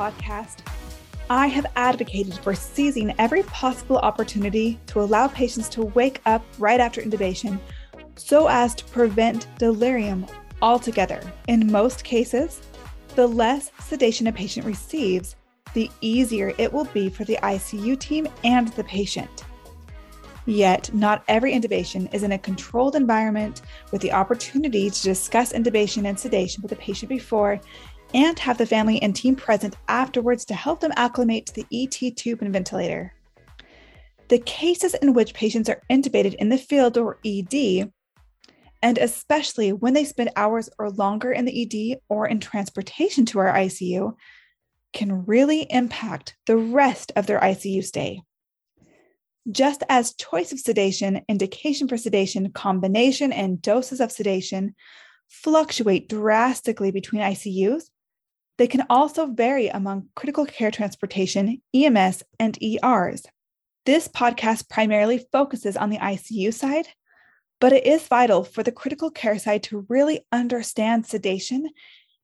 Podcast, I have advocated for seizing every possible opportunity to allow patients to wake up right after intubation so as to prevent delirium altogether. In most cases, the less sedation a patient receives, the easier it will be for the ICU team and the patient. Yet, not every intubation is in a controlled environment with the opportunity to discuss intubation and sedation with the patient before and have the family and team present afterwards to help them acclimate to the ET tube and ventilator. The cases in which patients are intubated in the field or ED, and especially when they spend hours or longer in the ED or in transportation to our ICU, can really impact the rest of their ICU stay. Just as choice of sedation, indication for sedation, combination, and doses of sedation fluctuate drastically between ICUs, they can also vary among critical care transportation, EMS, and ERs. This podcast primarily focuses on the ICU side, but it is vital for the critical care side to really understand sedation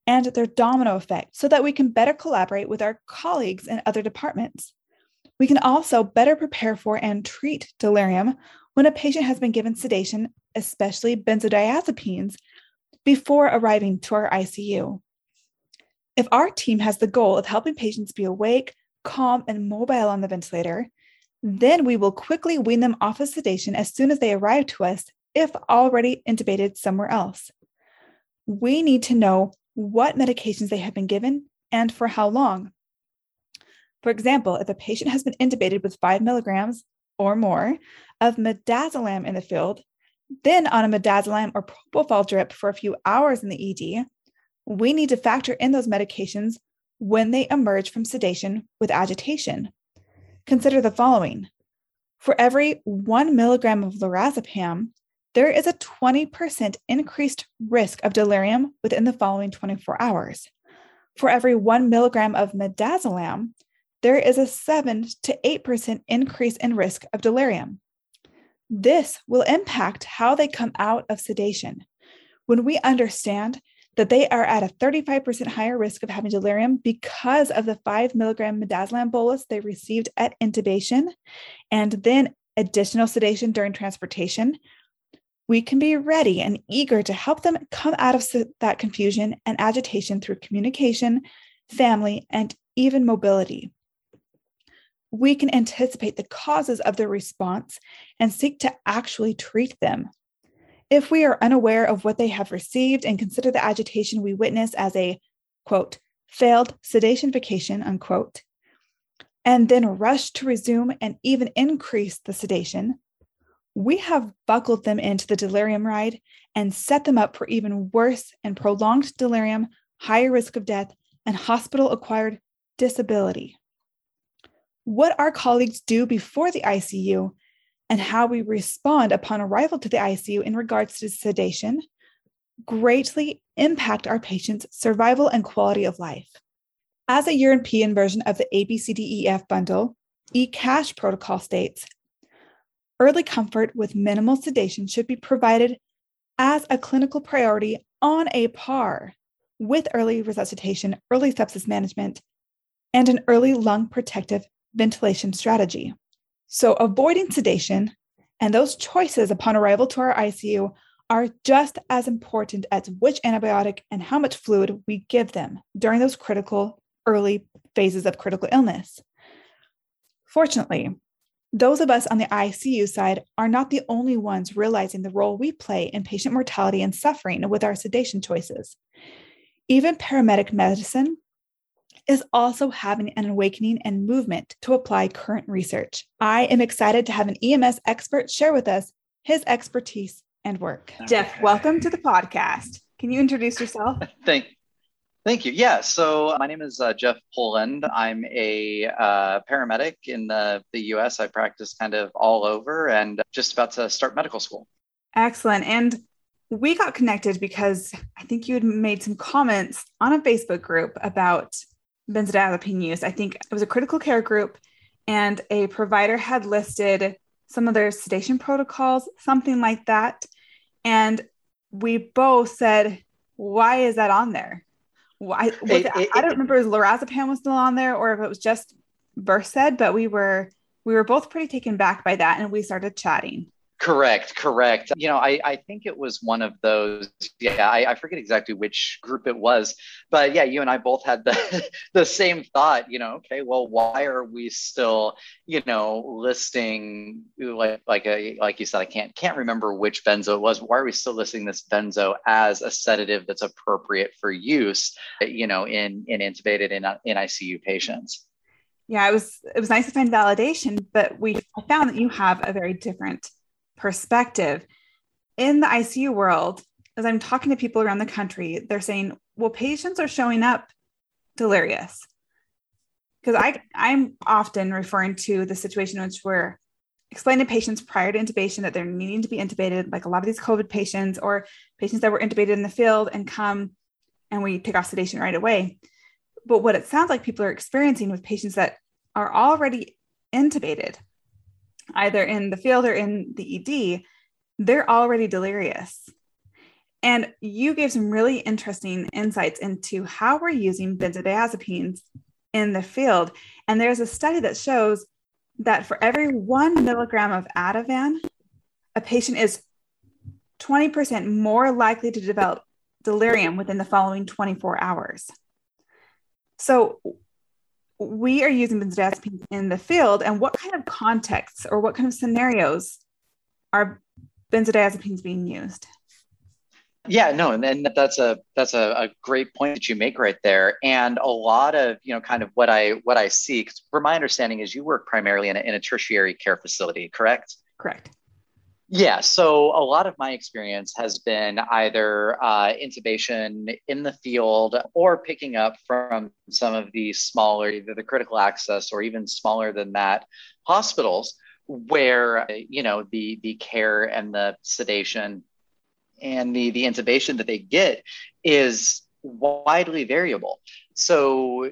and their domino effect so that we can better collaborate with our colleagues in other departments. We can also better prepare for and treat delirium when a patient has been given sedation, especially benzodiazepines, before arriving to our ICU. If our team has the goal of helping patients be awake, calm, and mobile on the ventilator, then we will quickly wean them off of sedation as soon as they arrive to us, if already intubated somewhere else. We need to know what medications they have been given and for how long. For example, if a patient has been intubated with five milligrams or more of midazolam in the field, then on a midazolam or propofol drip for a few hours in the ED, we need to factor in those medications when they emerge from sedation with agitation. Consider the following for every one milligram of lorazepam, there is a 20% increased risk of delirium within the following 24 hours. For every one milligram of midazolam, there is a 7 to 8% increase in risk of delirium. This will impact how they come out of sedation. When we understand that they are at a 35% higher risk of having delirium because of the five milligram midazolam bolus they received at intubation and then additional sedation during transportation. We can be ready and eager to help them come out of that confusion and agitation through communication, family, and even mobility. We can anticipate the causes of their response and seek to actually treat them if we are unaware of what they have received and consider the agitation we witness as a quote, failed sedation vacation, unquote, and then rush to resume and even increase the sedation, we have buckled them into the delirium ride and set them up for even worse and prolonged delirium, higher risk of death, and hospital acquired disability. What our colleagues do before the ICU and how we respond upon arrival to the ICU in regards to sedation greatly impact our patients' survival and quality of life. As a European version of the ABCDEF bundle, ECASH protocol states early comfort with minimal sedation should be provided as a clinical priority on a par with early resuscitation, early sepsis management, and an early lung protective ventilation strategy. So, avoiding sedation and those choices upon arrival to our ICU are just as important as which antibiotic and how much fluid we give them during those critical early phases of critical illness. Fortunately, those of us on the ICU side are not the only ones realizing the role we play in patient mortality and suffering with our sedation choices. Even paramedic medicine is also having an awakening and movement to apply current research. I am excited to have an EMS expert share with us his expertise and work. Okay. Jeff, welcome to the podcast. Can you introduce yourself? Thank, thank you. Yeah, so my name is uh, Jeff Polland. I'm a uh, paramedic in the, the US. I practice kind of all over and just about to start medical school. Excellent. And we got connected because I think you had made some comments on a Facebook group about benzodiazepine use. I think it was a critical care group, and a provider had listed some of their sedation protocols, something like that. And we both said, why is that on there? Why? It, it, I don't remember if lorazepam was still on there or if it was just Versed, but we were we were both pretty taken back by that, and we started chatting. Correct, correct. You know, I, I think it was one of those. Yeah, I, I forget exactly which group it was, but yeah, you and I both had the the same thought. You know, okay, well, why are we still, you know, listing like like a like you said, I can't can't remember which benzo it was. Why are we still listing this benzo as a sedative that's appropriate for use? You know, in in intubated uh, in in ICU patients. Yeah, it was it was nice to find validation, but we found that you have a very different perspective. In the ICU world, as I'm talking to people around the country, they're saying, well, patients are showing up delirious. Because I, I'm often referring to the situation in which we're explaining to patients prior to intubation that they're needing to be intubated, like a lot of these COVID patients or patients that were intubated in the field and come and we take off sedation right away. But what it sounds like people are experiencing with patients that are already intubated either in the field or in the ED, they're already delirious. And you gave some really interesting insights into how we're using benzodiazepines in the field. And there's a study that shows that for every one milligram of Ativan, a patient is 20% more likely to develop delirium within the following 24 hours. So, we are using benzodiazepines in the field and what kind of contexts or what kind of scenarios are benzodiazepines being used? Yeah no and, and that's a that's a, a, great point that you make right there. And a lot of you know kind of what i what i see because from my understanding is you work primarily in a, in a tertiary care facility correct? Correct yeah, so a lot of my experience has been either uh, intubation in the field or picking up from some of the smaller, either the critical access or even smaller than that hospitals, where you know the the care and the sedation and the the intubation that they get is widely variable. So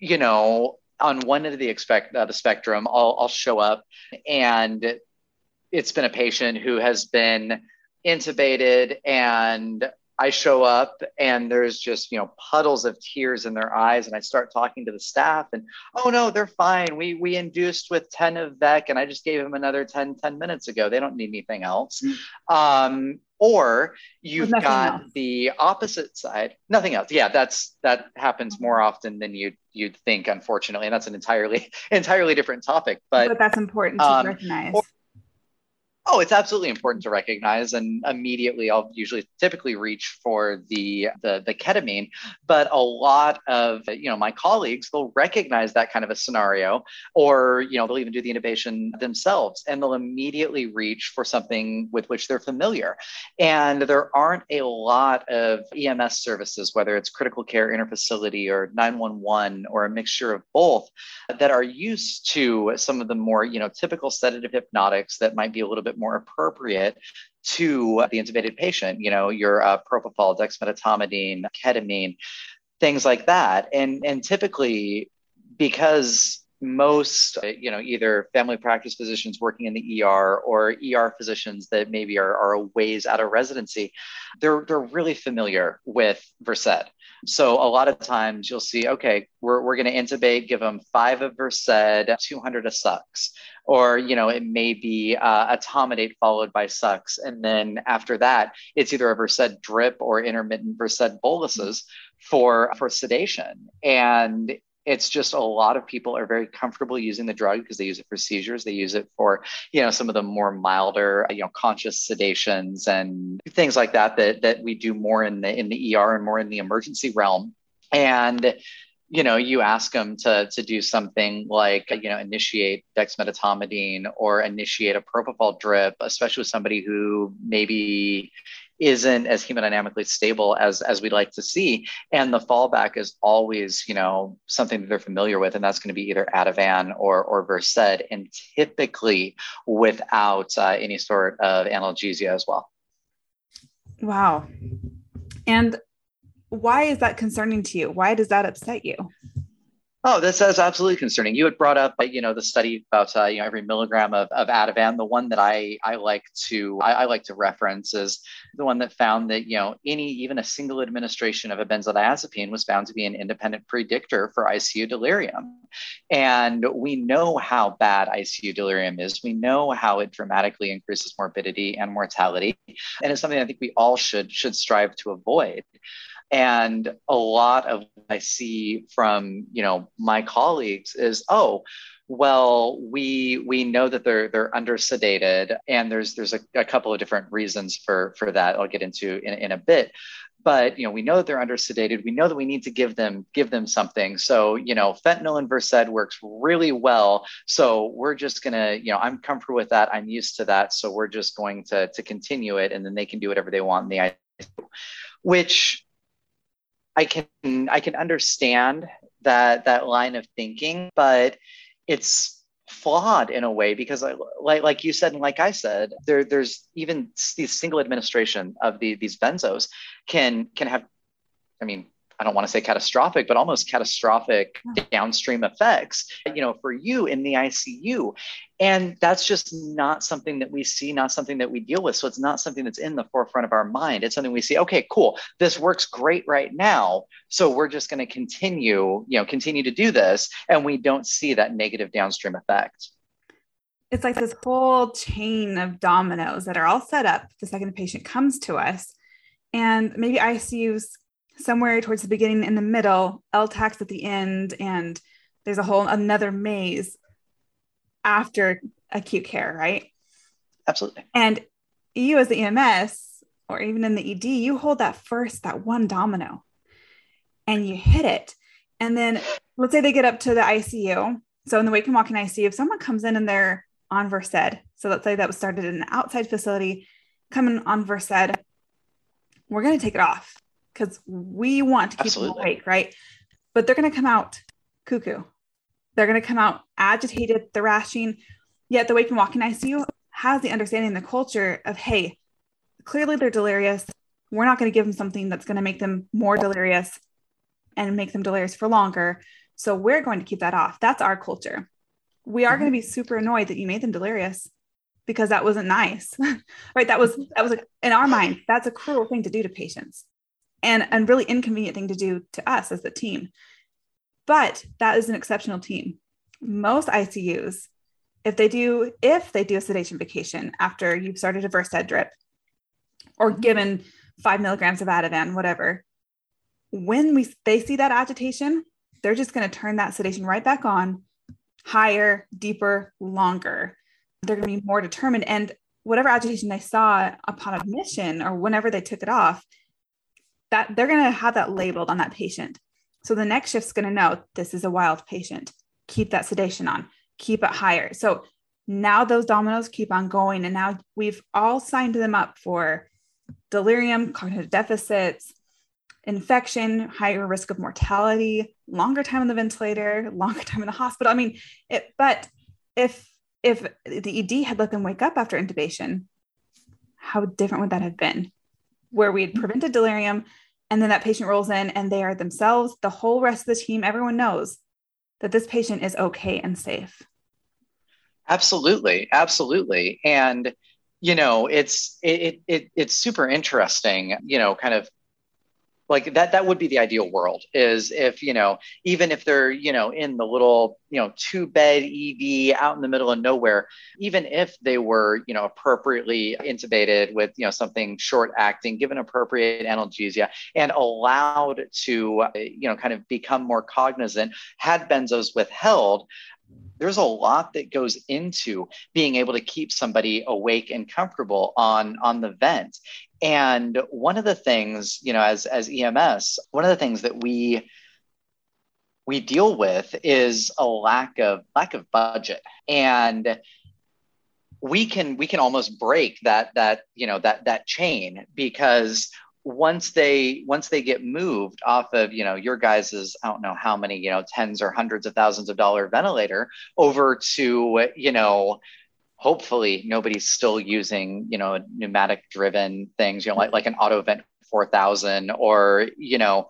you know on one end of the expect uh, the spectrum, I'll, I'll show up and it's been a patient who has been intubated and I show up and there's just, you know, puddles of tears in their eyes. And I start talking to the staff and, oh no, they're fine. We we induced with 10 of Vec and I just gave them another 10, 10 minutes ago. They don't need anything else. Mm-hmm. Um, or you've got else. the opposite side. Nothing else. Yeah, that's that happens more often than you you'd think, unfortunately. And that's an entirely entirely different topic. But, but that's important to um, recognize. Or, Oh, it's absolutely important to recognize, and immediately I'll usually typically reach for the, the the ketamine. But a lot of you know my colleagues they'll recognize that kind of a scenario, or you know they'll even do the intubation themselves, and they'll immediately reach for something with which they're familiar. And there aren't a lot of EMS services, whether it's critical care interfacility or 911 or a mixture of both, that are used to some of the more you know typical sedative hypnotics that might be a little bit bit more appropriate to the intubated patient. You know, your uh, propofol, dexmedetomidine, ketamine, things like that. And and typically, because most you know either family practice physicians working in the ER or ER physicians that maybe are, are a ways out of residency they're they're really familiar with Versed so a lot of times you'll see okay we're, we're going to intubate give them five of Versed 200 of Sux or you know it may be uh, etomidate followed by Sux and then after that it's either a Versed drip or intermittent Versed boluses for for sedation. And it's just a lot of people are very comfortable using the drug because they use it for seizures. They use it for you know some of the more milder you know conscious sedations and things like that that that we do more in the in the ER and more in the emergency realm. And you know you ask them to to do something like you know initiate dexmedetomidine or initiate a propofol drip especially with somebody who maybe isn't as hemodynamically stable as as we'd like to see. And the fallback is always you know something that they're familiar with and that's going to be either ativan or or versed and typically without uh, any sort of analgesia as well. Wow. And why is that concerning to you why does that upset you Oh, this is absolutely concerning. You had brought up, you know, the study about uh, you know every milligram of, of Ativan. The one that I I like to I, I, like to reference is the one that found that you know any even a single administration of a benzodiazepine was found to be an independent predictor for ICU delirium. And we know how bad ICU delirium is. We know how it dramatically increases morbidity and mortality, and it's something I think we all should should strive to avoid. And a lot of what I see from you know my colleagues is, oh, well, we we know that they're they're under sedated, and there's there's a, a couple of different reasons for for that. I'll get into in, in a bit. But you know we know that they're under sedated. We know that we need to give them give them something. So you know fentanyl and versed works really well. So we're just to you know i'm comfortable with that. I'm used to that. So we're just going to to continue it and then they can do whatever they want in the which I can I can understand that that line of thinking, but it's flawed in a way because like like you said and like I said, there there's even these single administration of the, these benzos can can have I mean I don't want to say catastrophic, but almost catastrophic hmm. downstream effects, you know, for you in the ICU. And that's just not something that we see, not something that we deal with. So it's not something that's in the forefront of our mind. It's something we see, okay, cool, this works great right now. So we're just going to continue, you know, continue to do this. And we don't see that negative downstream effect. It's like this whole chain of dominoes that are all set up the second the patient comes to us. And maybe ICUs somewhere towards the beginning in the middle, LTACs at the end, and there's a whole another maze after acute care, right? Absolutely. And you as the EMS or even in the ED, you hold that first, that one domino, and you hit it. And then let's say they get up to the ICU. So in the wake and walking ICU, if someone comes in and they're on Versed, so let's say that was started in an outside facility, coming on Versed, we're going to take it off because we want to keep Absolutely. them awake, right? But they're going to come out cuckoo. They're going to come out agitated, thrashing. Yet the Wake and Walking ICU has the understanding, the culture of, hey, clearly they're delirious. We're not going to give them something that's going to make them more delirious and make them delirious for longer. So we're going to keep that off. That's our culture. We are mm-hmm. going to be super annoyed that you made them delirious because that wasn't nice. right? That was that was in our mind, that's a cruel thing to do to patients and a really inconvenient thing to do to us as a team. But that is an exceptional team. Most ICUs, if they do, if they do a sedation vacation after you've started a Versed drip or mm-hmm. given five milligrams of Ativan, whatever, when we they see that agitation, they're just going to turn that sedation right back on, higher, deeper, longer. They're going to be more determined. And whatever agitation they saw upon admission or whenever they took it off, that they're going to have that labeled on that patient. So the next shift's going to know this is a wild patient. Keep that sedation on, keep it higher. So now those dominoes keep on going. And now we've all signed them up for delirium, cognitive deficits, infection, higher risk of mortality, longer time on the ventilator, longer time in the hospital. I mean, it, but if if the ED had let them wake up after intubation, how different would that have been? Where we had prevented delirium, and then that patient rolls in and they are themselves, the whole rest of the team, everyone knows that this patient is okay and safe. Absolutely. Absolutely. And, you know, it's, it, it, it's super interesting, you know, kind of like that that would be the ideal world is if you know even if they're you know in the little you know two bed ev out in the middle of nowhere even if they were you know appropriately intubated with you know something short acting given appropriate analgesia and allowed to uh, you know kind of become more cognizant had benzos withheld there's a lot that goes into being able to keep somebody awake and comfortable on on the vent. And one of the things, you know, as as EMS, one of the things that we we deal with is a lack of lack of budget. And we can we can almost break that that you know that that chain because once they once they get moved off of you know your guys's I don't know how many you know tens or hundreds of thousands of dollar ventilator over to you know hopefully nobody's still using you know pneumatic driven things you know like like an AutoVent 4000 or you know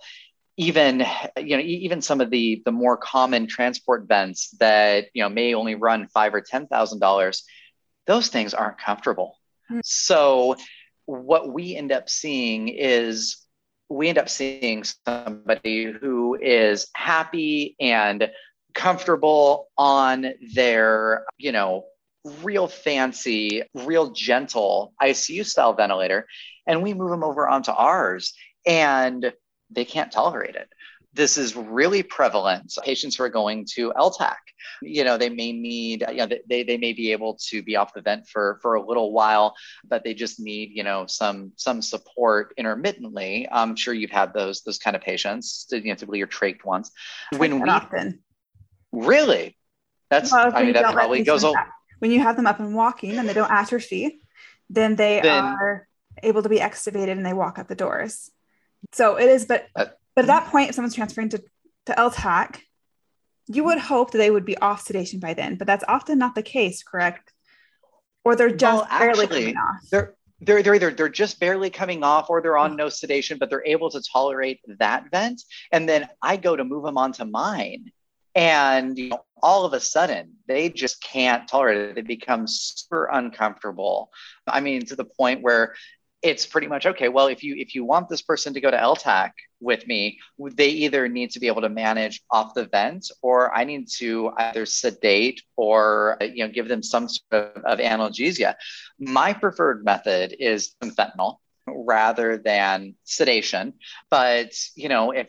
even you know even some of the the more common transport vents that you know may only run five or ten thousand dollars those things aren't comfortable. Mm-hmm. So what we end up seeing is we end up seeing somebody who is happy and comfortable on their, you know, real fancy, real gentle ICU style ventilator. And we move them over onto ours and they can't tolerate it this is really prevalent. Patients who are going to LTAC, you know, they may need, you know, they, they may be able to be off the vent for, for a little while, but they just need, you know, some, some support intermittently. I'm sure you've had those, those kind of patients, you know, typically your trached ones. When we, often. Really? That's, well, I mean, that probably goes on. When you have them up and walking and they don't atrophy, then they then, are able to be extubated and they walk out the doors. So it is, but but at that point, if someone's transferring to, to LTAC, you would hope that they would be off sedation by then, but that's often not the case, correct? Or they're just well, barely coming off. They're they're they're either they're just barely coming off or they're on mm-hmm. no sedation, but they're able to tolerate that vent. And then I go to move them onto mine. And you know, all of a sudden they just can't tolerate it. They become super uncomfortable. I mean, to the point where it's pretty much okay well if you if you want this person to go to ltac with me they either need to be able to manage off the vent or i need to either sedate or you know give them some sort of, of analgesia. My preferred method is fentanyl rather than sedation. But you know if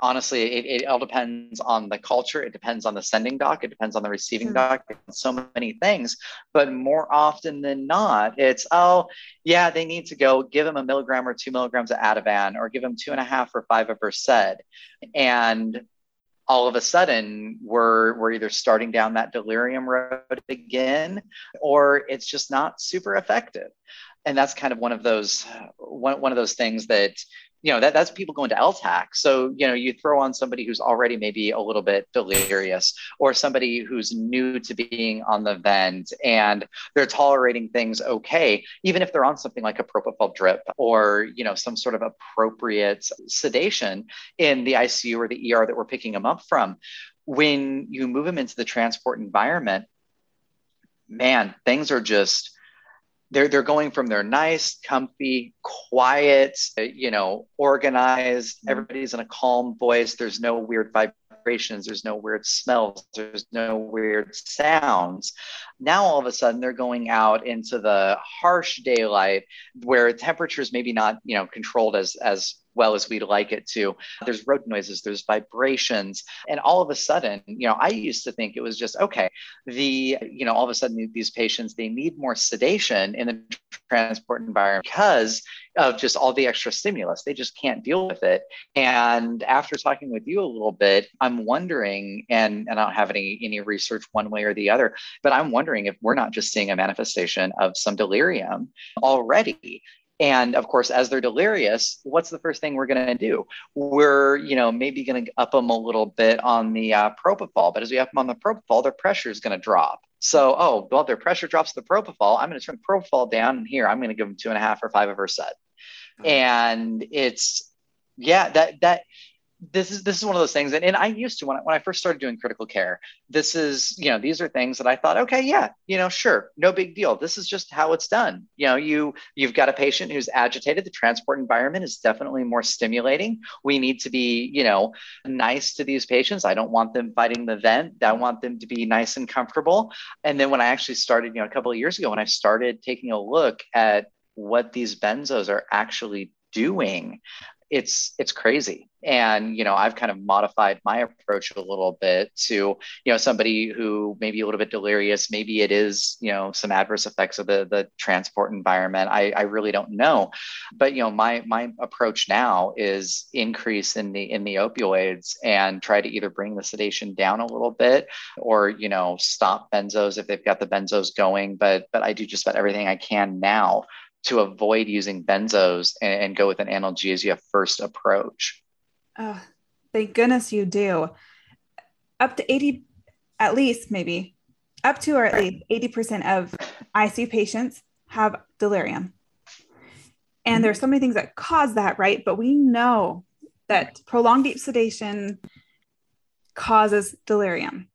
honestly, it, it, all depends on the culture. It depends on the sending doc. It depends on the receiving mm-hmm. doc. So many things. But more often than not, it's, oh, yeah, they need to go give them a milligram or two milligrams of Ativan or give them two and a half or five of Versed. And all of a sudden we're we're either starting down that delirium road again or it's just not super effective and that's kind of one of those one, one of those things that you know that that's people going to LTAC. So you know you throw on somebody who's already maybe a little bit delirious, or somebody who's new to being on the vent and they're tolerating things okay, even if they're on something like a propofol drip or you know some sort of appropriate sedation in the ICU or the ER that we're picking them up from. When you move them into the transport environment, man, things are just they're they're going from their nice, comfy, quiet, you know, organized. Mm-hmm. Everybody's in a calm voice. There's no weird vibrations. There's no weird smells. There's no weird sounds. Now all of a sudden they're going out into the harsh daylight where temperatures maybe not you know controlled as as well as we'd like it to. There's road noises, there's vibrations. And all of a sudden, you know, I used to think it was just okay, the, you know, all of a sudden these patients, they need more sedation in the transport environment because of just all the extra stimulus. They just can't deal with it. And after talking with you a little bit, I'm wondering, and, and I don't have any, any research one way or the other, but I'm wondering if we're not just seeing a manifestation of some delirium already and of course, as they're delirious, what's the first thing we're going to do? We're, you know, maybe going to up them a little bit on the uh, propofol, but as we up them on the propofol, their pressure is going to drop. So, oh, well, their pressure drops the propofol. I'm going to turn the propofol down, and here I'm going to give them two and a half or five of Versed. Mm-hmm. And it's, yeah, that that this is this is one of those things. And, and i used to when I, when I first started doing critical care this is you know these are things that i thought okay yeah you know sure no big deal. This is just how it's done. You know you you've got a patient who's agitated. The transport environment is definitely more stimulating. We need to be you know nice to these patients. I don't want them fighting the vent. I want them to be nice and comfortable. And then when i actually started you know a couple of years ago when i started taking a look at what these benzos are actually doing it's it's crazy and you know i've kind of modified my approach a little bit to you know somebody who may be a little bit delirious. Maybe it is you know some adverse effects of the, the transport environment. I, I really don't know. But you know my my approach now is increase in the in the opioids and try to either bring the sedation down a little bit or you know stop benzos if they've got the benzos going. But but i do just about everything i can now to avoid using benzos and, and go with an analgesia first approach Oh, thank goodness you do. Up to 80, at least maybe, up to or at least 80% of ICU patients have delirium. And there's so many things that cause that, right? But we know that prolonged deep sedation causes delirium.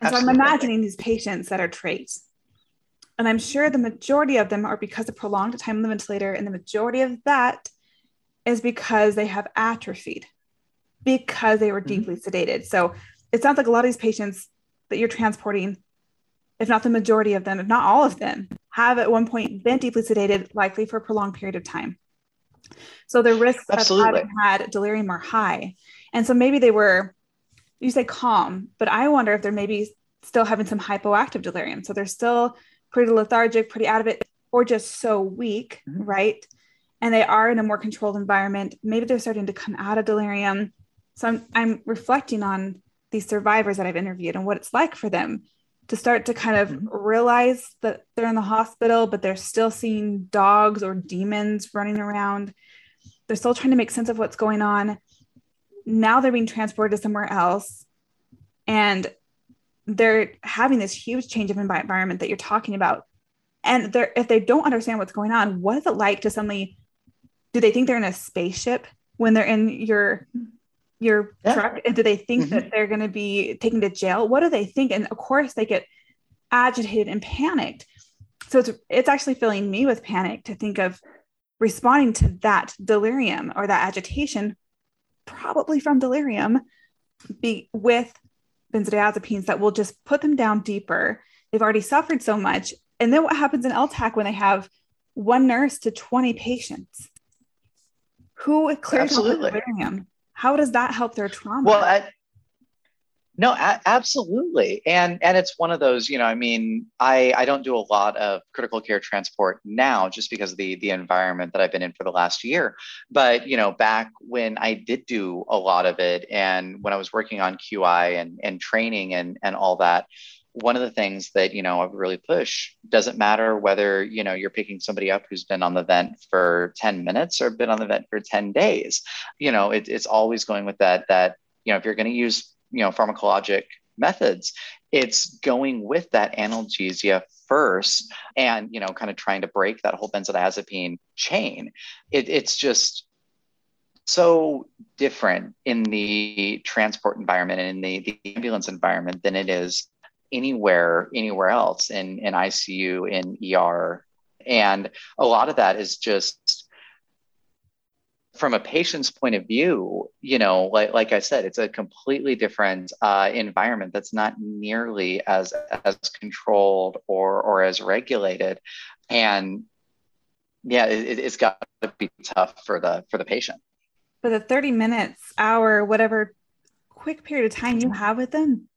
And so I'm imagining these patients that are trachs. And I'm sure the majority of them are because of prolonged time on the ventilator. And the majority of that is because they have atrophied because they were mm-hmm. deeply mm-hmm. sedated. So it sounds like a lot of these patients that you're transporting, if not the majority of them, if not all of them, have at one point been deeply sedated, likely for a prolonged period of time. So the risks Absolutely. of having had delirium are high. And so maybe they were, you say calm, but I wonder if they're maybe still having some hypoactive delirium. So they're still pretty lethargic, pretty out of it, or just so weak, mm-hmm. right? And they are in a more controlled environment, maybe they're starting to come out of delirium. So I'm, I'm reflecting on these survivors that I've interviewed and what it's like for them to start to kind of mm-hmm. realize that they're in the hospital, but they're still seeing dogs or demons running around. They're still trying to make sense of what's going on. Now they're being transported to somewhere else. And they're having this huge change of environment that you're talking about. And they're, if they don't understand what's going on, what is it like to suddenly do they think they're in a spaceship when they're in your your yeah. truck? And do they think mm-hmm. that they're going to be taken to jail? What do they think? And of course they get agitated and panicked. So it's it's actually filling me with panic to think of responding to that delirium or that agitation probably from delirium be with benzodiazepines that will just put them down deeper. They've already suffered so much. And then what happens in LTAC when they have one nurse to 20 patients who clears absolutely? How does that help their trauma? Well, I, no, a- absolutely, and and it's one of those. You know, I mean, I I don't do a lot of critical care transport now, just because of the the environment that I've been in for the last year. But you know, back when I did do a lot of it, and when I was working on QI and and training and and all that, one of the things that you know I really push doesn't matter whether you know you're picking somebody up who's been on the vent for 10 minutes or been on the vent for 10 days. You know it, it's always going with that that you know if you're going to use you know pharmacologic methods it's going with that analgesia first and you know kind of trying to break that whole benzodiazepine chain. It, it's just so different in the transport environment and in the, the ambulance environment than it is anywhere anywhere else in in ICU in ER and a lot of that is just from a patient's point of view you know like, like i said it's a completely different uh, environment that's not nearly as as controlled or or as regulated. And yeah it, it's got to be tough for the for the patient. For the 30 minutes hour whatever quick period of time you have with them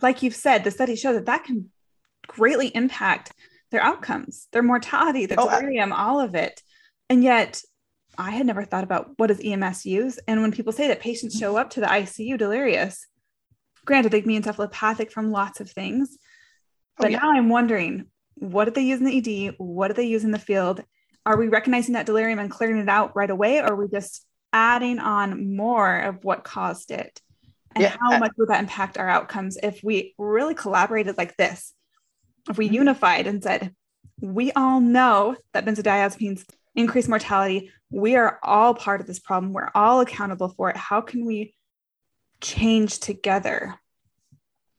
like you've said, the studies show that that can greatly impact their outcomes, their mortality, their oh, delirium, I- all of it. And yet, I had never thought about what does EMS use. And when people say that patients mm-hmm. show up to the ICU delirious, granted they can be encephalopathic from lots of things, oh, but oh, yeah. now I'm wondering, what did they use in the ED? What did they use in the field? Are we recognizing that delirium and clearing it out right away? Or are we just adding on more of what caused it? And yeah. how much would that impact our outcomes if we really collaborated like this if we mm-hmm. unified and said we all know that benzodiazepines increase mortality we are all part of this problem we're all accountable for it how can we change together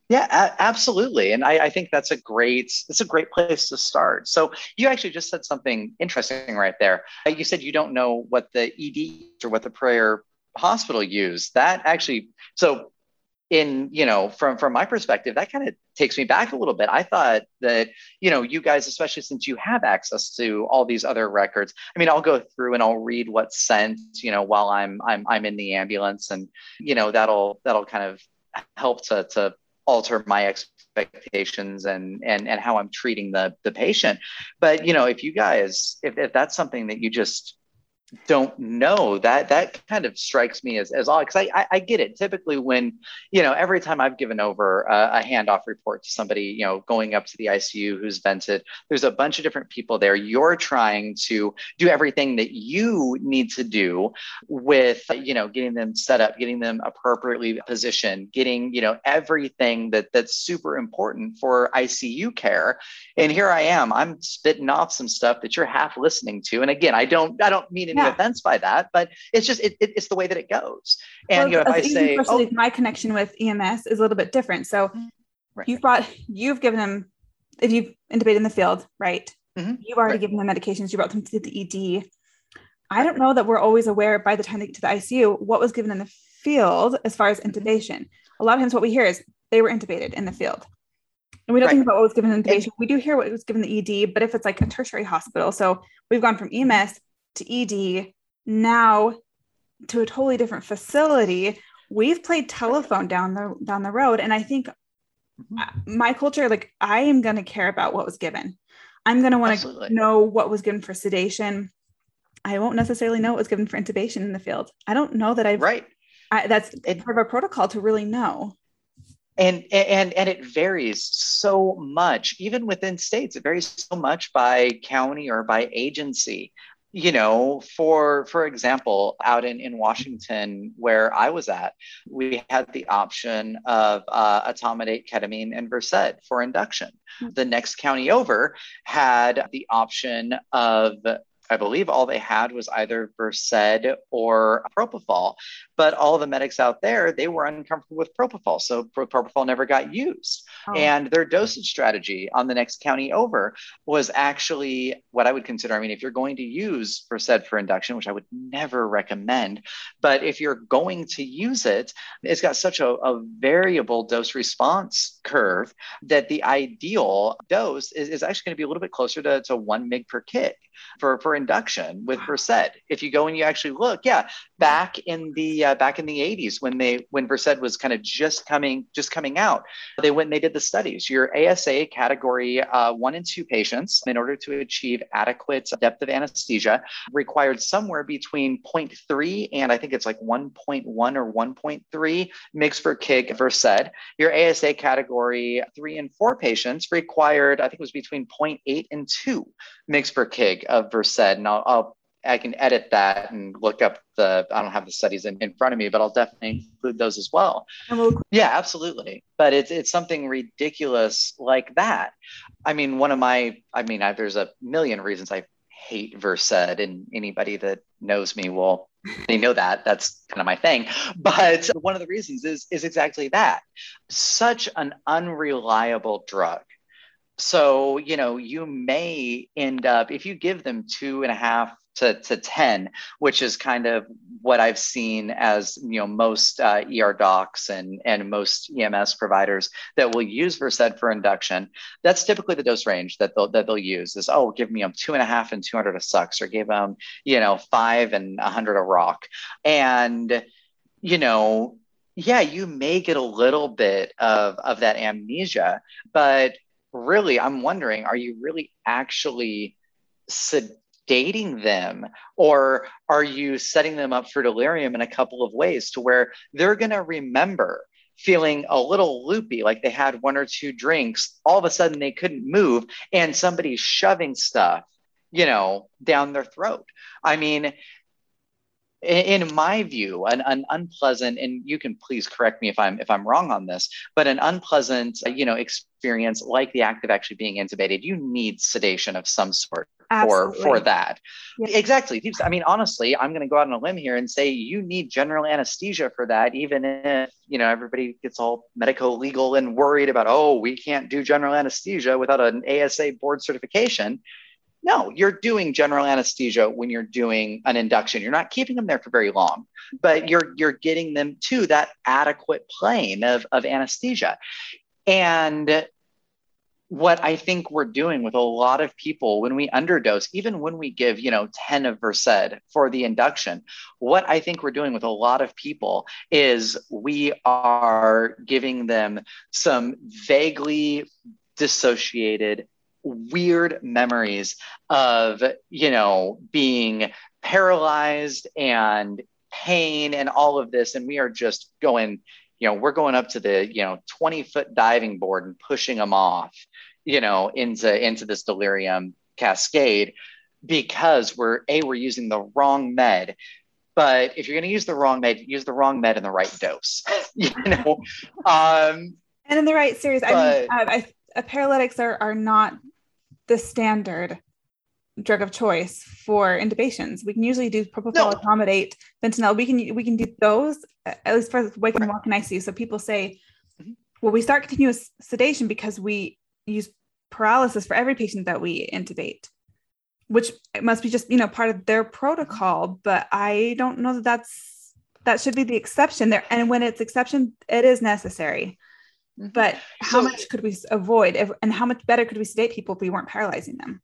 yeah, absolutely, and I, I, think that's a great it's a great place to start. So you actually just said something interesting right there. You said you don't know what the ED or what the prayer hospital use. That actually, so in you know from from my perspective that kind of takes me back a little bit i thought that you know you guys especially since you have access to all these other records i mean i'll go through and i'll read what's sent you know while i'm i'm i'm in the ambulance and you know that'll that'll kind of help to to alter my expectations and and and how i'm treating the the patient but you know if you guys if, if that's something that you just don't know. That that kind of strikes me as, as odd because I, I, I get it. Typically when you know every time i've given over a, a, handoff report to somebody you know going up to the icu who's vented there's a bunch of different people there. You're trying to do everything that you need to do with you know getting them set up getting them appropriately positioned getting you know everything that that's super important for icu care. And here i am i'm spitting off some stuff that you're half listening to. And again i don't i don't mean any yeah. offense by that, but it's just it, it, it's the way that it goes. And well, you know, if I say, oh, my connection with EMS is a little bit different. So right. you've brought you've given them if you've intubated in the field, right? Mm-hmm. You've already right. given them medications. You brought them to the ED. I don't know that we're always aware by the time they get to the ICU what was given in the field as far as mm-hmm. intubation. A lot of times, what we hear is they were intubated in the field. And we don't right. think about what was given in intubation. we do hear what was given the ED, but if it's like a tertiary hospital, so we've gone from EMS to ED, now to a totally different facility. We've played telephone down the down the road, and I think mm-hmm. my culture, like I am going to care about what was given. I'm going to want to know what was given for sedation. I won't necessarily know what was given for intubation in the field. I don't know that I've right. I, that's it, part of a protocol to really know and and and it varies so much even within states it varies so much by county or by agency you know for for example out in in washington where i was at we had the option of uh, etomidate ketamine and versed for induction mm-hmm. the next county over had the option of I believe all they had was either Versed or Propofol. But all the medics out there, they were uncomfortable with Propofol. So Propofol never got used. Oh. And their dosage strategy on the next county over was actually what I would consider. I mean, if you're going to use Versed for induction, which I would never recommend, but if you're going to use it, it's got such a, a variable dose response curve that the ideal dose is, is actually going to be a little bit closer to, to one mg per kg for, for induction with Versed. If you go and you actually look, yeah, back in the uh, back in the 80s when they when Versed was kind of just coming just coming out, they went and they did the studies. Your ASA category uh, one and two patients, in order to achieve adequate depth of anesthesia, required somewhere between 0.3 and I think it's like 1.1 or 1.3 mg per kg of Versed. Your ASA category three and four patients required I think it was between 0.8 and 2 mg per kg of Versed, and I'll, I'll I can edit that and look up the, I don't have the studies in, in front of me, but I'll definitely include those as well. Yeah, absolutely. But it's, it's something ridiculous like that. I mean, one of my, I mean, I, there's a million reasons I hate Versed and anybody that knows me will, they know that that's kind of my thing. But one of the reasons is, is exactly that. Such an unreliable drug so you know you may end up if you give them two and a half to, to 10 which is kind of what i've seen as you know most uh, er docs and and most ems providers that will use versed for induction that's typically the dose range that they'll that they'll use is oh give me them two and a half and 200 a Sux or give them you know five and 100 a rock. And you know yeah you may get a little bit of of that amnesia but really, I'm wondering, are you really actually sedating them? Or are you setting them up for delirium in a couple of ways to where they're going to remember feeling a little loopy, like they had one or two drinks, all of a sudden they couldn't move, and somebody's shoving stuff, you know, down their throat. I mean, in my view an, an unpleasant and you can please correct me if i'm if i'm wrong on this but an unpleasant uh, you know experience like the act of actually being intubated you need sedation of some sort Absolutely. for for that yeah. exactly i mean honestly i'm going to go out on a limb here and say you need general anesthesia for that even if you know everybody gets all medical legal and worried about oh we can't do general anesthesia without an asa board certification No, you're doing general anesthesia when you're doing an induction. You're not keeping them there for very long, but you're you're getting them to that adequate plane of, of anesthesia. And what I think we're doing with a lot of people when we underdose, even when we give, you know, 10 of Versed for the induction, what I think we're doing with a lot of people is we are giving them some vaguely dissociated weird memories of, you know, being paralyzed and pain and all of this. And we are just going, you know, we're going up to the, you know, 20 foot diving board and pushing them off, you know, into, into this delirium cascade because we're, A, we're using the wrong med. But if you're going to use the wrong med, use the wrong med in the right dose, you know? Um, and in the right series. But, I mean, I, I, paralytics are, are not the standard drug of choice for intubations. We can usually do propofol no. etomidate, fentanyl. We can we can do those at least for wake and walk in ICU. So people say, mm-hmm. well, we start continuous sedation because we use paralysis for every patient that we intubate, which must be just you know part of their protocol. But I don't know that that's that should be the exception there. And when it's exception, it is necessary. Mm-hmm. But how so, much could we avoid, if, and how much better could we sedate people if we weren't paralyzing them?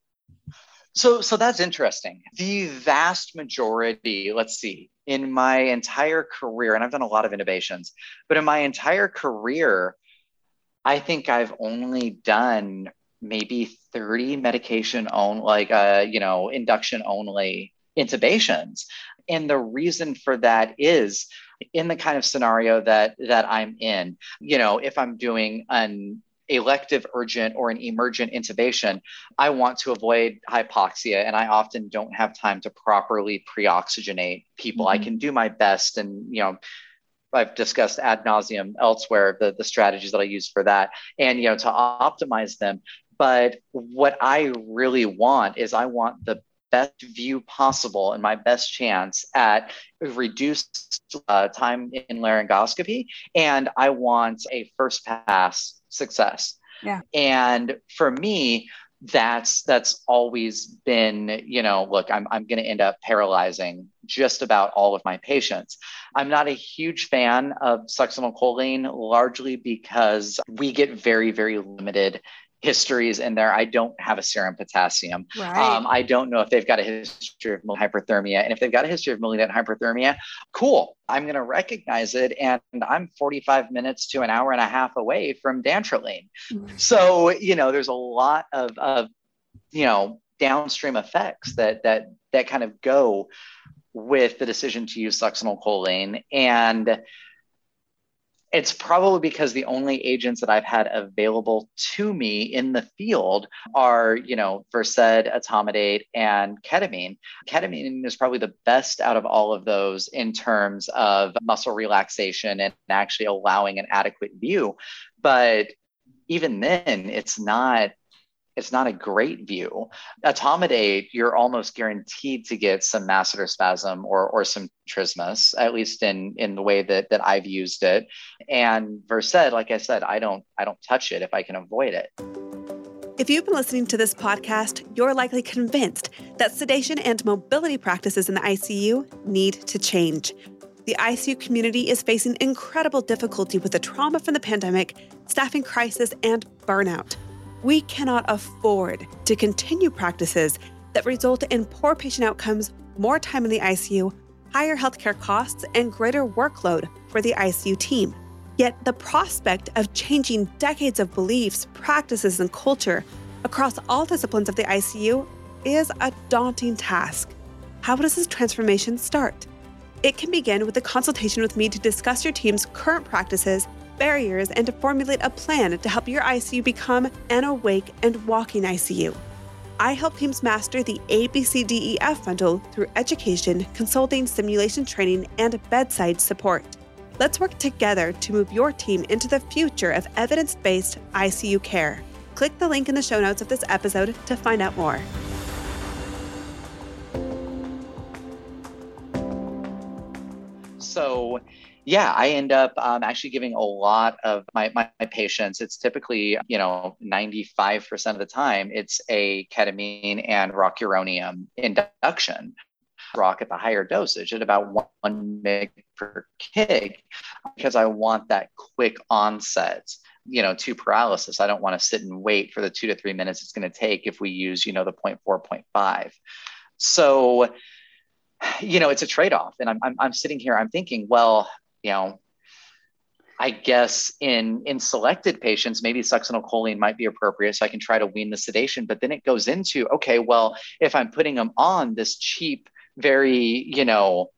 So, so that's interesting. The vast majority, let's see, in my entire career, and I've done a lot of intubations, but in my entire career, I think I've only done maybe 30 medication on like uh, you know, induction only intubations. And the reason for that is in the kind of scenario that that I'm in, you know, if I'm doing an elective urgent or an emergent intubation, I want to avoid hypoxia and I often don't have time to properly pre-oxygenate people. Mm-hmm. I can do my best and you know I've discussed ad nauseum elsewhere the, the strategies that I use for that and you know to optimize them. But what I really want is I want the best view possible and my best chance at reduced uh, time in laryngoscopy. And I want a first pass success. Yeah. And for me, that's that's always been you know look i'm, I'm going to end up paralyzing just about all of my patients i'm not a huge fan of succinylcholine largely because we get very very limited histories in there. I don't have a serum potassium. Right. Um, I don't know if they've got a history of hyperthermia. And if they've got a history of malignant hyperthermia, cool. I'm going to recognize it. And I'm 45 minutes to an hour and a half away from dantrolene. Mm-hmm. So, you know, there's a lot of, of, you know, downstream effects that, that, that kind of go with the decision to use succinylcholine. And, it's probably because the only agents that I've had available to me in the field are, you know, Versed, Etomidate, and ketamine. Ketamine is probably the best out of all of those in terms of muscle relaxation and actually allowing an adequate view. But even then, it's not it's not a great view. Etomidate, you're almost guaranteed to get some masseter spasm or, or some trismus, at least in, in the way that, that I've used it. And Versed, like I said, I don't I don't touch it if I can avoid it. If you've been listening to this podcast, you're likely convinced that sedation and mobility practices in the ICU need to change. The ICU community is facing incredible difficulty with the trauma from the pandemic, staffing crisis, and burnout. We cannot afford to continue practices that result in poor patient outcomes, more time in the ICU, higher healthcare costs, and greater workload for the ICU team. Yet the prospect of changing decades of beliefs, practices, and culture across all disciplines of the ICU is a daunting task. How does this transformation start? It can begin with a consultation with me to discuss your team's current practices barriers, and to formulate a plan to help your ICU become an awake and walking ICU. I help teams master the ABCDEF bundle through education, consulting, simulation training, and bedside support. Let's work together to move your team into the future of evidence based ICU care. Click the link in the show notes of this episode to find out more. So, yeah, I end up um, actually giving a lot of my, my, my, patients. It's typically, you know, 95% of the time, it's a ketamine and rocuronium induction. Roc at the higher dosage at about one mg per kg because I want that quick onset you know to paralysis i don't want to sit and wait for the two to three minutes it's going to take if we use you know the 0.4 0.5 so you know it's a trade-off and I'm, I'm, I'm sitting here i'm thinking well you know I guess in in selected patients, maybe succinylcholine might be appropriate, so I can try to wean the sedation. But then it goes into okay, well, if I'm putting them on this cheap, very you know,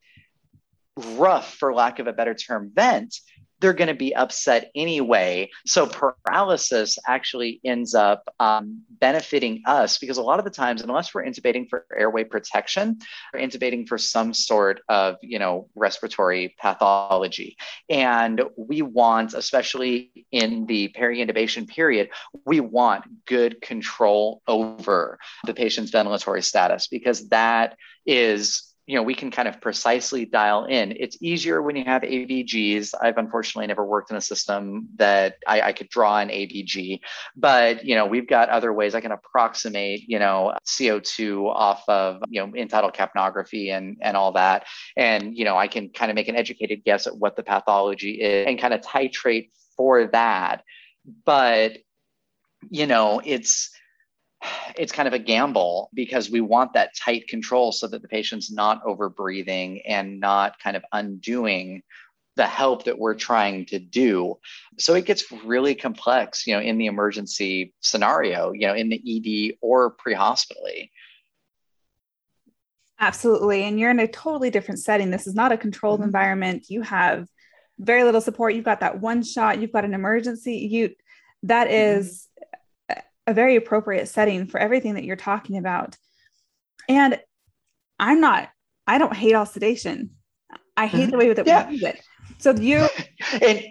rough, for lack of a better term, vent, they're going to be upset anyway. So paralysis actually ends up um, benefiting us because a lot of the times, unless we're intubating for airway protection, we're intubating for some sort of, you know, respiratory pathology. And we want, especially in the peri-intubation period, we want good control over the patient's ventilatory status because that is you know we can kind of precisely dial in. It's easier when you have abgs i've unfortunately never worked in a system that I, I, could draw an abg but you know we've got other ways. I can approximate you know co2 off of you know end-tidal capnography and and all that. And you know i can kind of make an educated guess at what the pathology is and kind of titrate for that. But you know it's it's kind of a gamble because we want that tight control so that the patient's not over breathing and not kind of undoing the help that we're trying to do. So it gets really complex, you know, in the emergency scenario, you know, in the ED or pre-hospitally. Absolutely. And you're in a totally different setting. This is not a controlled mm-hmm. environment. You have very little support. You've got that one shot, you've got an emergency. You that mm-hmm. is a very appropriate setting for everything that you're talking about. And I'm not, I don't hate all sedation. I hate mm-hmm. the way that yeah. we use it. So you, and,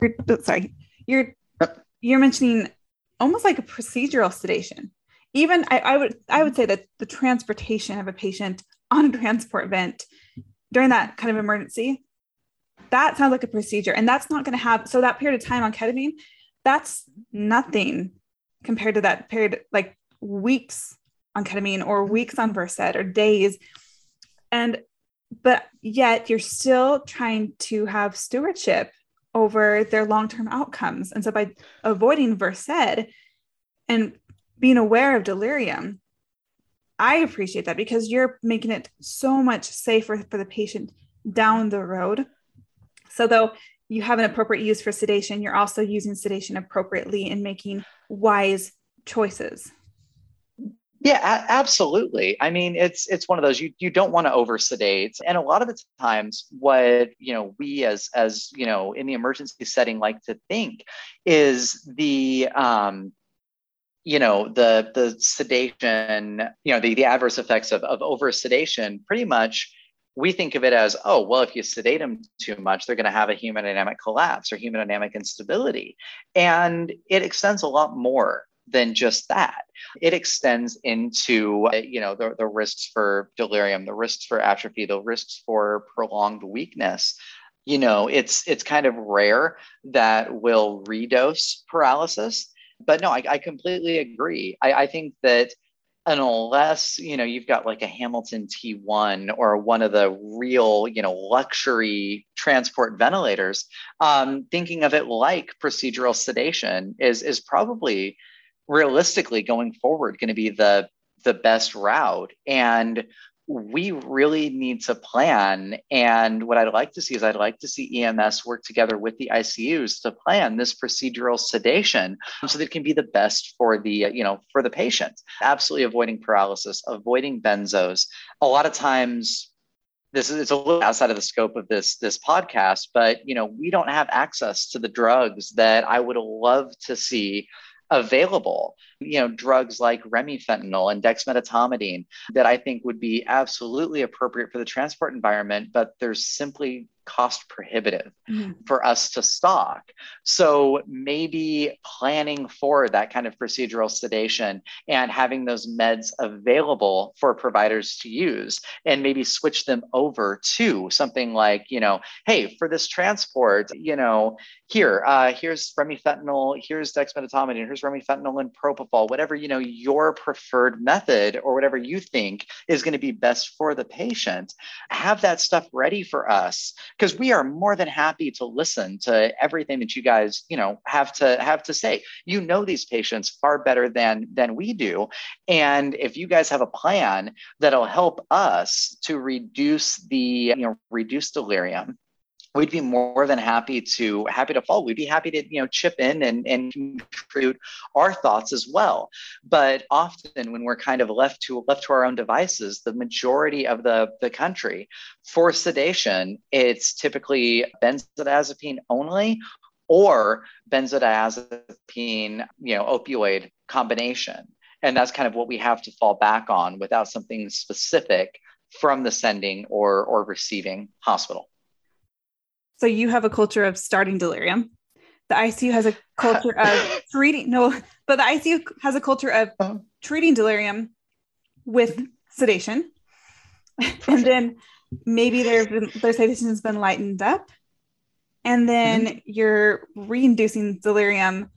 you're, sorry, you're, you're mentioning almost like a procedural sedation. Even I, I would, I would say that the transportation of a patient on a transport vent during that kind of emergency, that sounds like a procedure. And that's not going to have, so that period of time on ketamine, that's nothing compared to that period, like weeks on ketamine or mm-hmm. weeks on Versed or days. And, but yet you're still trying to have stewardship over their long term outcomes. And so by avoiding Versed and being aware of delirium, I appreciate that because you're making it so much safer for the patient down the road. So, though you have an appropriate use for sedation, you're also using sedation appropriately and making wise choices. Yeah, a- absolutely. I mean, it's it's one of those you you don't want to over sedate, and a lot of the times, what you know we as as you know in the emergency setting like to think is the um, you know the the sedation, you know the the adverse effects of of over sedation, pretty much we think of it as, oh, well, if you sedate them too much, they're going to have a hemodynamic collapse or hemodynamic instability. And it extends a lot more than just that. It extends into, you know, the, the risks for delirium, the risks for atrophy, the risks for prolonged weakness. You know, it's it's kind of rare that will redose paralysis. But no, I, I completely agree. I, I think that unless you know you've got like a Hamilton T1 or one of the real you know luxury transport ventilators, um, thinking of it like procedural sedation is is probably realistically going forward going to be the the best route. And we really need to plan. And what I'd like to see is I'd like to see EMS work together with the ICUs to plan this procedural sedation so that it can be the best for the, you know, for the patient. Absolutely avoiding paralysis, avoiding benzos. A lot of times this is it's a little outside of the scope of this this podcast, but you know, we don't have access to the drugs that I would love to see available. You know, drugs like remifentanil and dexmedetomidine that I think would be absolutely appropriate for the transport environment, but there's simply cost prohibitive mm-hmm. for us to stock. So maybe planning for that kind of procedural sedation and having those meds available for providers to use and maybe switch them over to something like, you know, hey, for this transport, you know, here, uh, here's remifentanil, here's dexmedetomidine, here's remifentanil and propofol, whatever, you know, your preferred method or whatever you think is going to be best for the patient. Have that stuff ready for us because we are more than happy to listen to everything that you guys, you know, have to have to say. You know these patients far better than than we do. And if you guys have a plan that'll help us to reduce the, you know, reduce delirium we'd be more than happy to happy to follow. We'd be happy to you know chip in and, and contribute our thoughts as well. But often when we're kind of left to left to our own devices, the majority of the, the country for sedation, it's typically benzodiazepine only or benzodiazepine, you know, opioid combination. And that's kind of what we have to fall back on without something specific from the sending or or receiving hospital. So you have a culture of starting delirium. The ICU has a culture of treating no, but the ICU has a culture of uh-huh. treating delirium with mm-hmm. sedation. and then maybe their their sedation has been lightened up. And then mm-hmm. you're reinducing delirium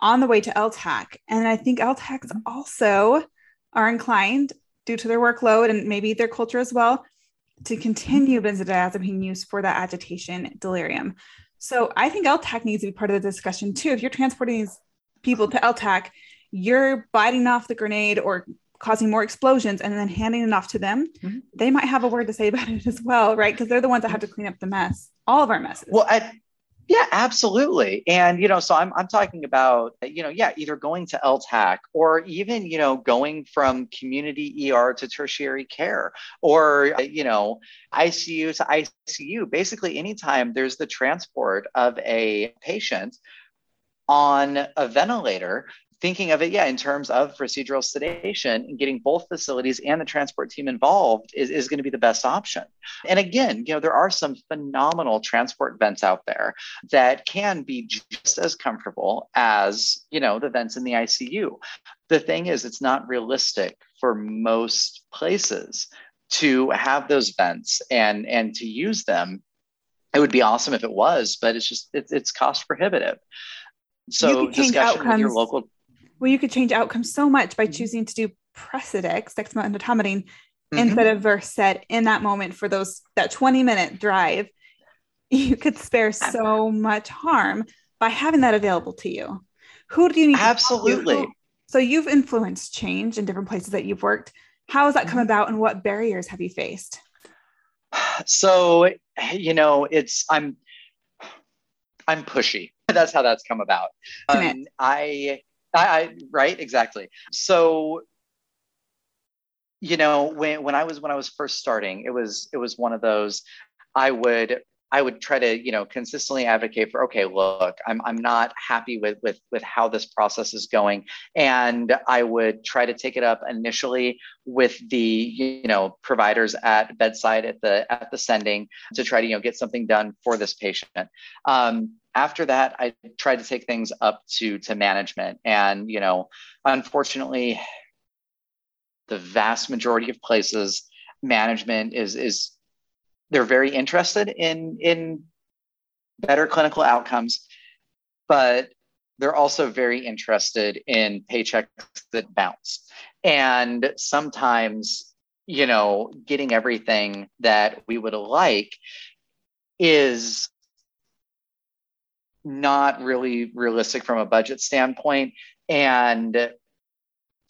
on the way to LTAC. And I think LTACs also are inclined due to their workload and maybe their culture as well to continue benzodiazepine use for that agitation delirium. So I think LTAC needs to be part of the discussion too. If you're transporting these people to LTAC, you're biting off the grenade or causing more explosions and then handing it off to them. Mm-hmm. They might have a word to say about it as well, right? Because they're the ones that have to clean up the mess, all of our messes. Well, I, yeah, absolutely. And, you know, so I'm, I'm talking about, you know, yeah, either going to LTAC or even, you know, going from community ER to tertiary care or, you know, ICU to ICU. Basically, anytime there's the transport of a patient on a ventilator, thinking of it, yeah, in terms of procedural sedation and getting both facilities and the transport team involved is, is going to be the best option. And again, you know, there are some phenomenal transport vents out there that can be just as comfortable as, you know, the vents in the ICU. The thing is, it's not realistic for most places to have those vents and and to use them. It would be awesome if it was, but it's just it's, it's cost prohibitive. So discussion outcomes. with your local well, you could change outcomes so much by mm-hmm. choosing to do Precedex, dexmedetomidine, mm-hmm. instead of Versed in that moment for those that 20 minute drive. You could spare so much harm by having that available to you. Who do you need? Absolutely. so you've influenced change in different places that you've worked. How has that come mm-hmm. about, and what barriers have you faced? So, you know, it's I'm I'm pushy. That's how that's come about. Um, I I, I right exactly. So you know when when I was when I was first starting, it was it was one of those I would I would try to, you know, consistently advocate for, okay, look, I'm, I'm not happy with, with, with how this process is going. And I would try to take it up initially with the, you know, providers at bedside at the, at the sending to try to, you know, get something done for this patient. Um, after that, I tried to take things up to to management, and you know, unfortunately, the vast majority of places, management is is they're very interested in in better clinical outcomes, but they're also very interested in paychecks that bounce, and sometimes you know getting everything that we would like is not really realistic from a budget standpoint. And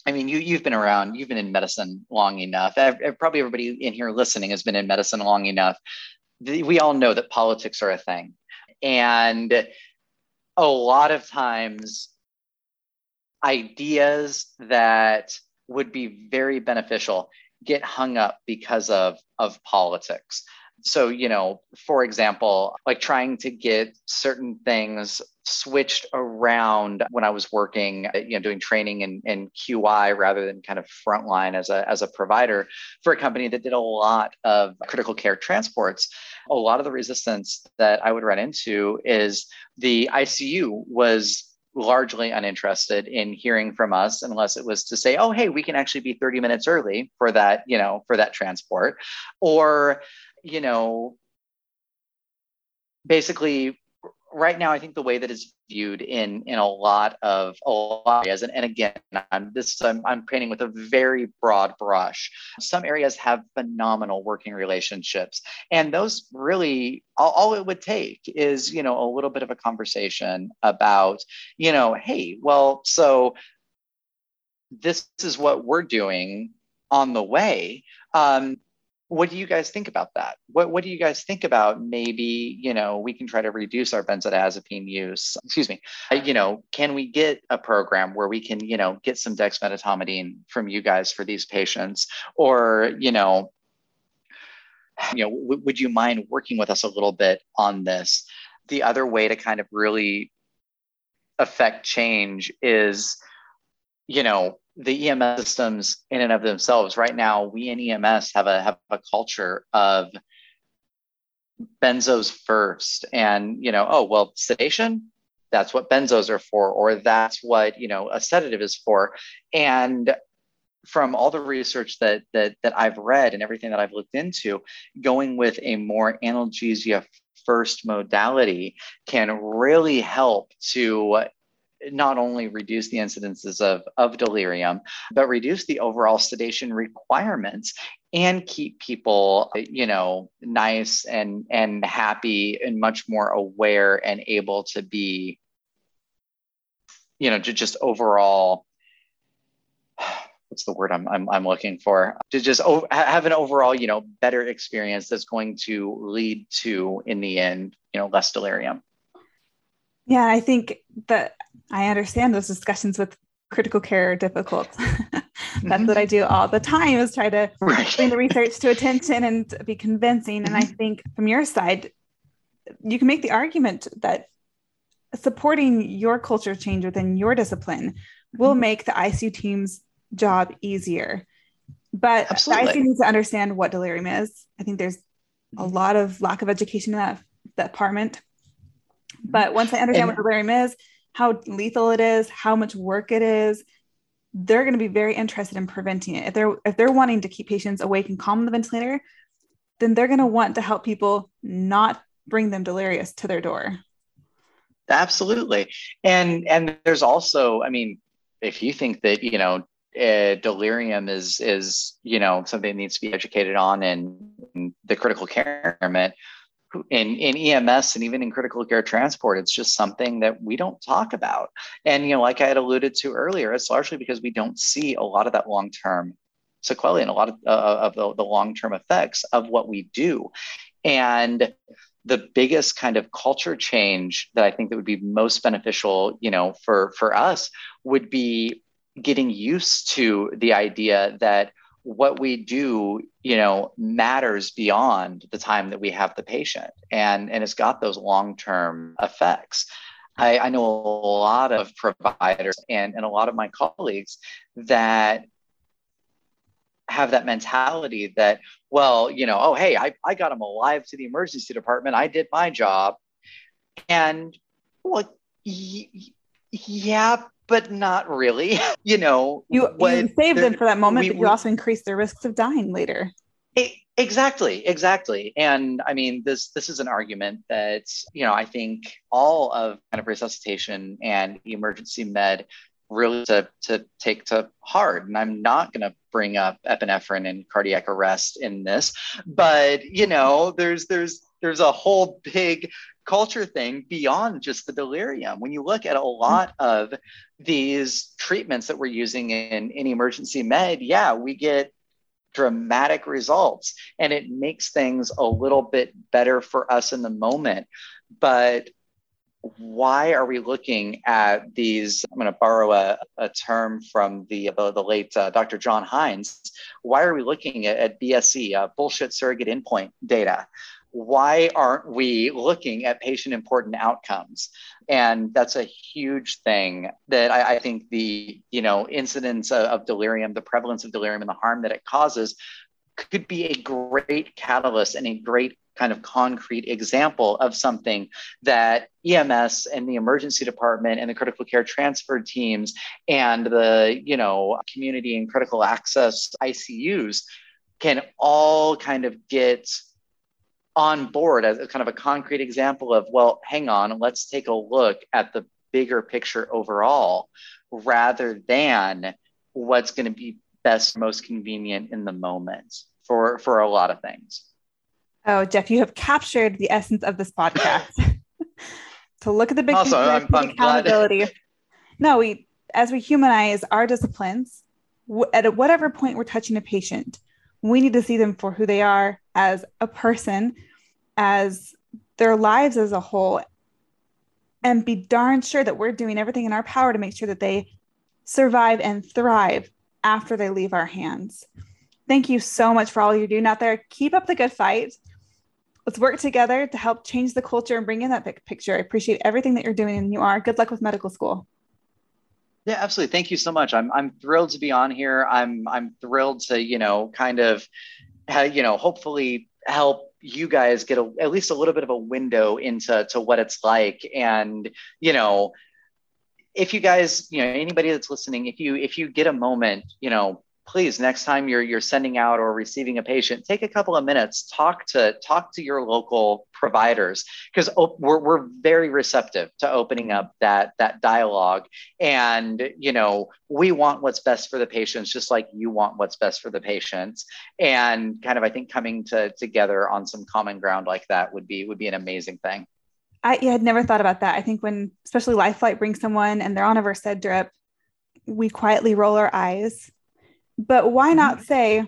I mean, you you've been around, you've been in medicine long enough. Probably everybody in here listening has been in medicine long enough. We all know that politics are a thing, and a lot of times, ideas that would be very beneficial get hung up because of of politics so you know for example like trying to get certain things switched around when I was working, uh, you know, doing training in, in QI rather than kind of frontline as a, as a provider for a company that did a lot of critical care transports. A lot of the resistance that I would run into is the ICU was largely uninterested in hearing from us unless it was to say oh hey we can actually be 30 minutes early for that you know for that transport or you know basically right now, I think the way that it's viewed in in a lot of areas, and, and again, I'm this I'm, I'm painting with a very broad brush. Some areas have phenomenal working relationships, and those really all, all it would take is you know a little bit of a conversation about you know, hey, well, so this is what we're doing on the way. Um, what do you guys think about that? What, what do you guys think about maybe, you know, we can try to reduce our benzodiazepine use? Excuse me. Uh, you know, can we get a program where we can, you know, get some dexmedetomidine from you guys for these patients? Or, you know, you know, w- would you mind working with us a little bit on this? The other way to kind of really affect change is, you know, the EMS systems in and of themselves, right now, we in EMS have a have a culture of benzos first, and you know, oh well, sedation, that's what benzos are for, or that's what you know a sedative is for, and from all the research that that that I've read and everything that I've looked into, going with a more analgesia first modality can really help to not only reduce the incidences of, of delirium, but reduce the overall sedation requirements and keep people, you know, nice and, and happy and much more aware and able to be, you know, to just overall what's the word I'm, I'm, I'm looking for? To just o- have an overall you know better experience that's going to lead to in the end you know less delirium yeah i think that I understand those discussions with critical care are difficult. That's mm-hmm. what I do all the time is try to right. bring the research to attention and be convincing. Mm-hmm. And I mm-hmm. think from your side, you can make the argument that supporting your culture change within your discipline will mm-hmm. make the ICU team's job easier. But Absolutely. the ICU needs to understand what delirium is. I think there's a mm-hmm. lot of lack of education in that, that department. But once I understand and, what delirium is, how lethal it is, how much work it is, they're going to be very interested in preventing it. If they're if they're wanting to keep patients awake and calm the ventilator, then they're going to want to help people not bring them delirious to their door. Absolutely. And and there's also, I mean, if you think that, you know, uh, delirium is is you know something that needs to be educated on in, in the critical care environment in, in EMS and even in critical care transport, it's just something that we don't talk about. And, you know, like I had alluded to earlier, it's largely because we don't see a lot of that long term sequelae and a lot of, uh, of the, the long term effects of what we do. And the biggest kind of culture change that I think that would be most beneficial, you know, for, for us would be getting used to the idea that what we do you know matters beyond the time that we have the patient. And and it's got those long-term effects. I, I know a lot of providers and, and a lot of my colleagues that have that mentality that well you know oh hey i, I got him alive to the emergency department. I did my job. And well y- yeah but not really. you know, you, you save them for that moment, we, but you also increase their risks of dying later. exactly, exactly. And I mean, this this is an argument that you know I think all of kind of resuscitation and emergency med really to, to take to heart. And I'm not going to bring up epinephrine and cardiac arrest in this, but you know, there's there's there's a whole big culture thing beyond just the delirium. When you look at a lot of these treatments that we're using in, in emergency med, yeah, we get dramatic results and it makes things a little bit better for us in the moment. But why are we looking at these? I'm going to borrow a, a term from the, the, the late uh, Dr. John Hinds. Why are we looking at, at BSE, uh, bullshit surrogate endpoint data? Why aren't we looking at patient important outcomes? And that's a huge thing that I, I think the you know incidence of, of delirium, the prevalence of delirium, and the harm that it causes could be a great catalyst and a great kind of concrete example of something that EMS and the emergency department and the critical care transfer teams and the you know community and critical access ICUs can all kind of get on board as kind of a concrete example of well hang on let's take a look at the bigger picture overall rather than what's going to be best most convenient in the moment for for a lot of things oh jeff you have captured the essence of this podcast to look at the big also, picture I'm, I'm accountability glad. no we as we humanize our disciplines at whatever point we're touching a patient we need to see them for who they are as a person, as their lives as a whole, and be darn sure that we're doing everything in our power to make sure that they survive and thrive after they leave our hands. Thank you so much for all you're doing out there. Keep up the good fight. Let's work together to help change the culture and bring in that big picture. I appreciate everything that you're doing and you are. Good luck with medical school. Yeah, absolutely. Thank you so much. I'm I'm thrilled to be on here. I'm I'm thrilled to you know kind of, you know, hopefully help you guys get a, at least a little bit of a window into to what it's like. And you know if you guys you know anybody that's listening if you if you get a moment you know please next time you're you're sending out or receiving a patient take a couple of minutes talk to talk to your local providers because op- we're, we're very receptive to opening up that that dialogue. And you know we want what's best for the patients just like you want what's best for the patients. And kind of i think coming to together on some common ground like that would be would be an amazing thing. I yeah, had never thought about that. I think when especially Lifelight brings someone and they're on a versed drip we quietly roll our eyes but why not mm-hmm. say,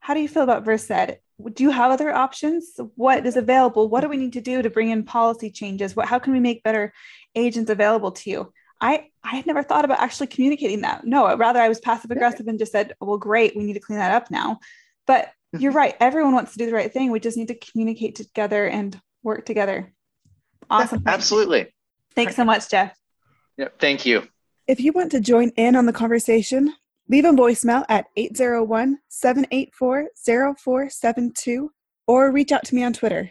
how do you feel about Versed? Do you have other options? What is available? What do we need to do to bring in policy changes? What, how can we make better agents available to you? I, I had never thought about actually communicating that. No, rather I was passive aggressive and just said, well, great, we need to clean that up now. But you're mm-hmm. right. Everyone wants to do the right thing. We just need to communicate together and work together. Awesome. Absolutely. Thanks so much, Jeff. Yeah, thank you. If you want to join in on the conversation, Leave a voicemail at 801 784 0472 or reach out to me on Twitter.